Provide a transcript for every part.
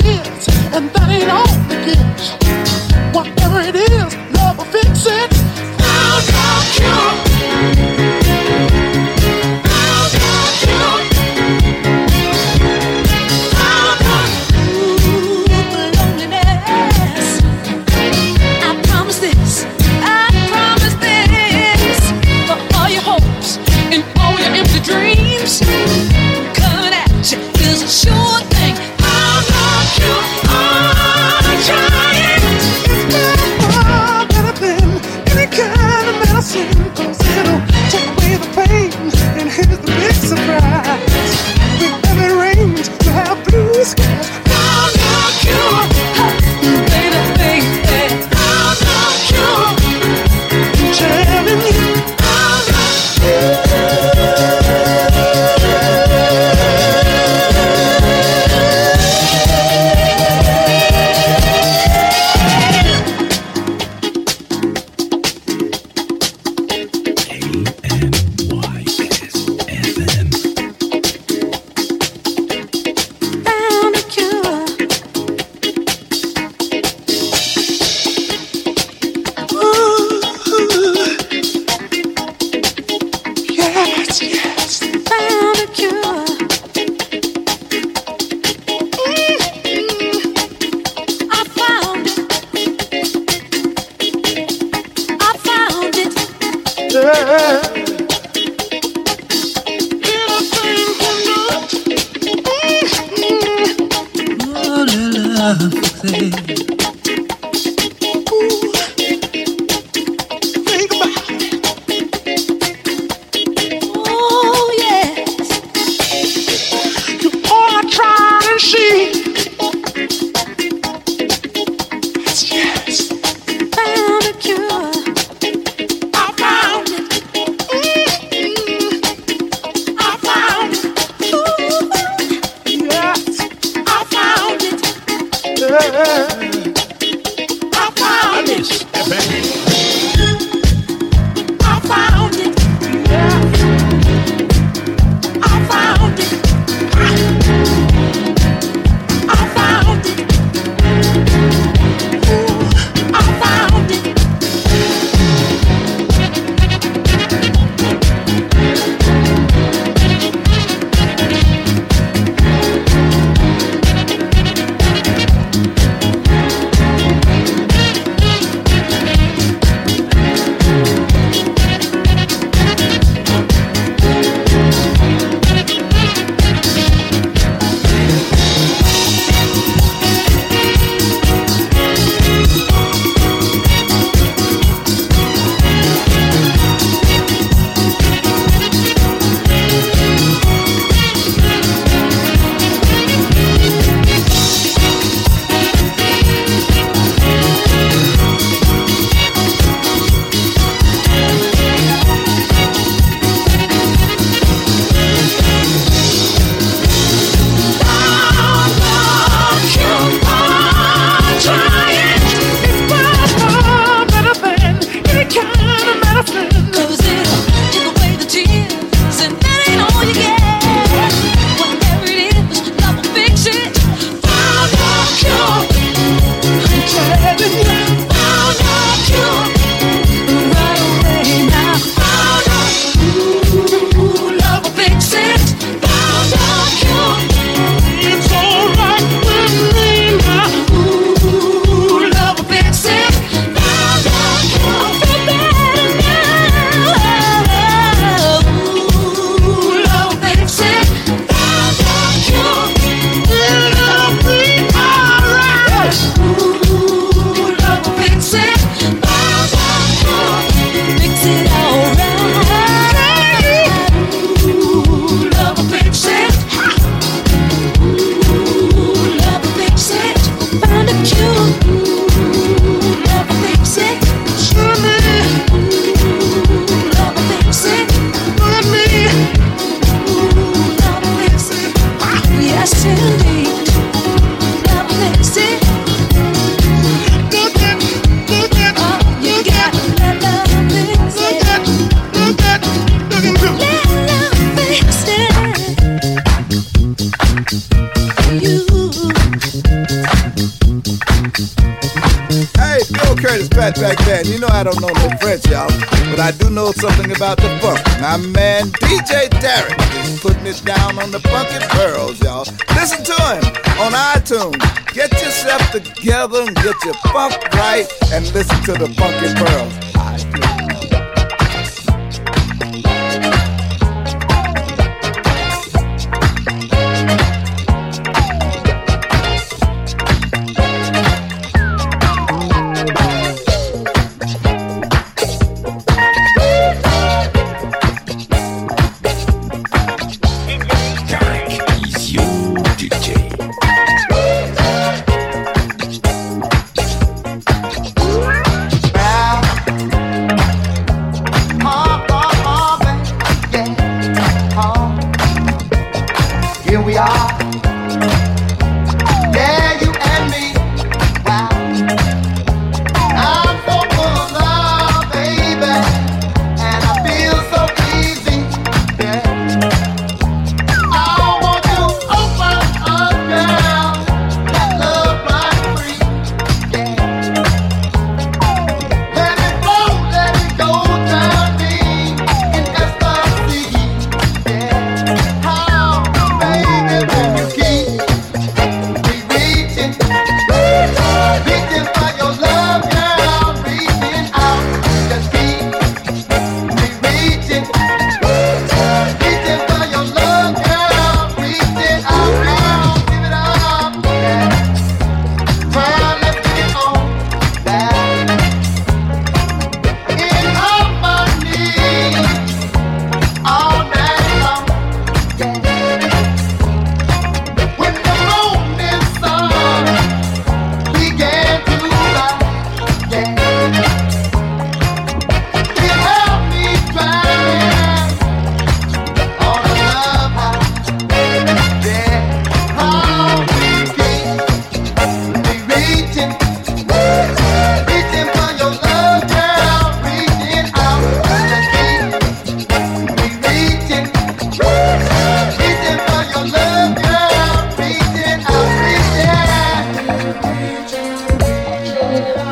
tears, listen to the funky pearls. Bye.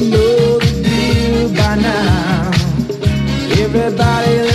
The deal by now. Everybody,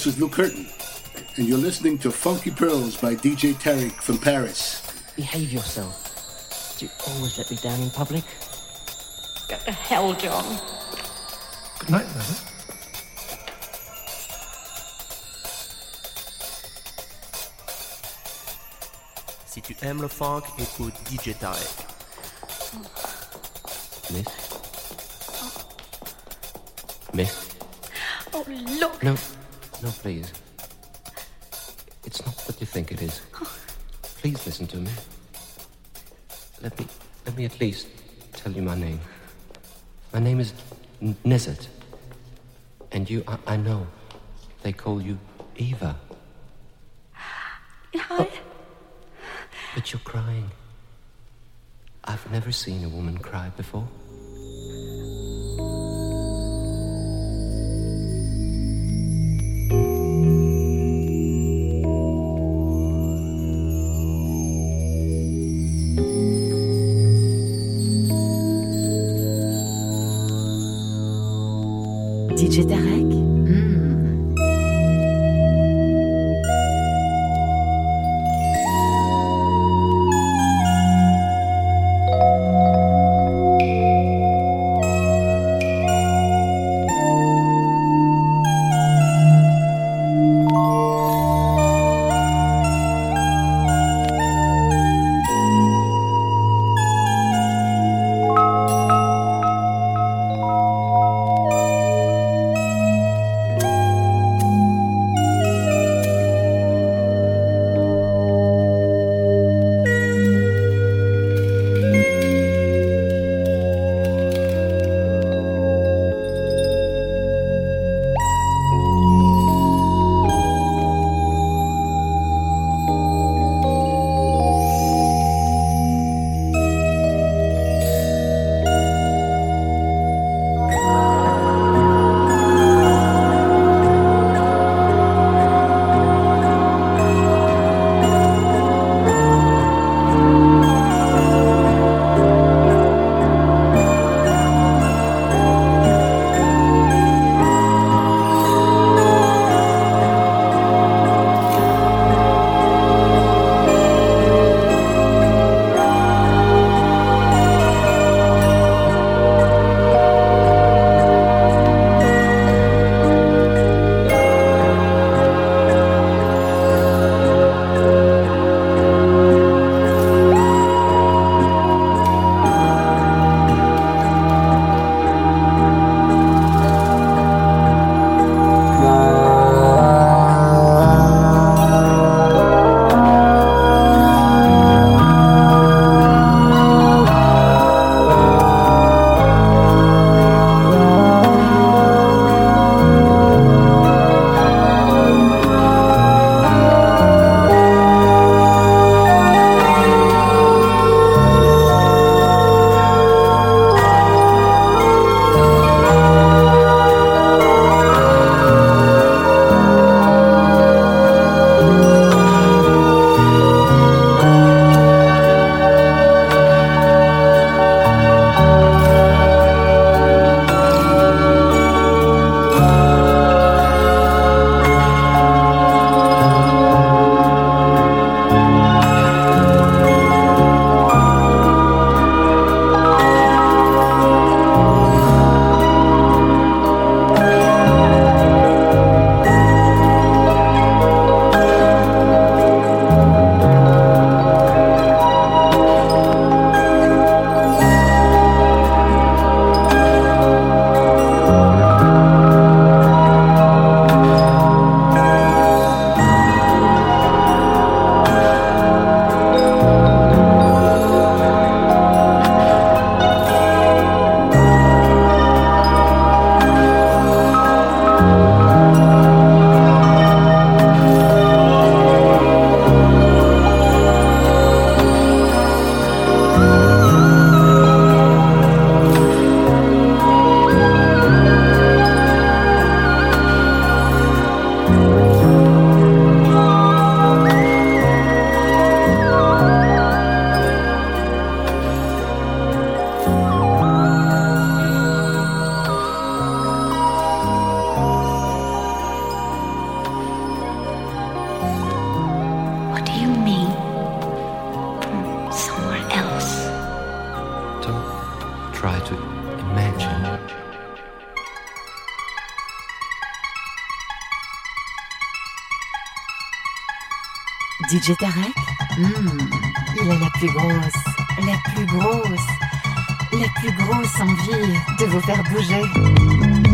This is Lou Curtin, and you're listening to Funky Pearls by DJ Tarek from Paris. Behave yourself. Do you always let me down in public? Go the hell, John. Good night, Mother. Si tu aimes le funk, écoute DJ Tarek. Miss? Miss? Oh, look. No, no, please. It's not what you think it is. Please listen to me. Let me, let me at least tell you my name. My name is N-. And you, I, I know, they call you Eva. Hi. Oh. But you're crying. I've never seen a woman cry before. DJ DJ Hmm. Il a la plus grosse, la plus grosse, la plus grosse envie de vous faire bouger.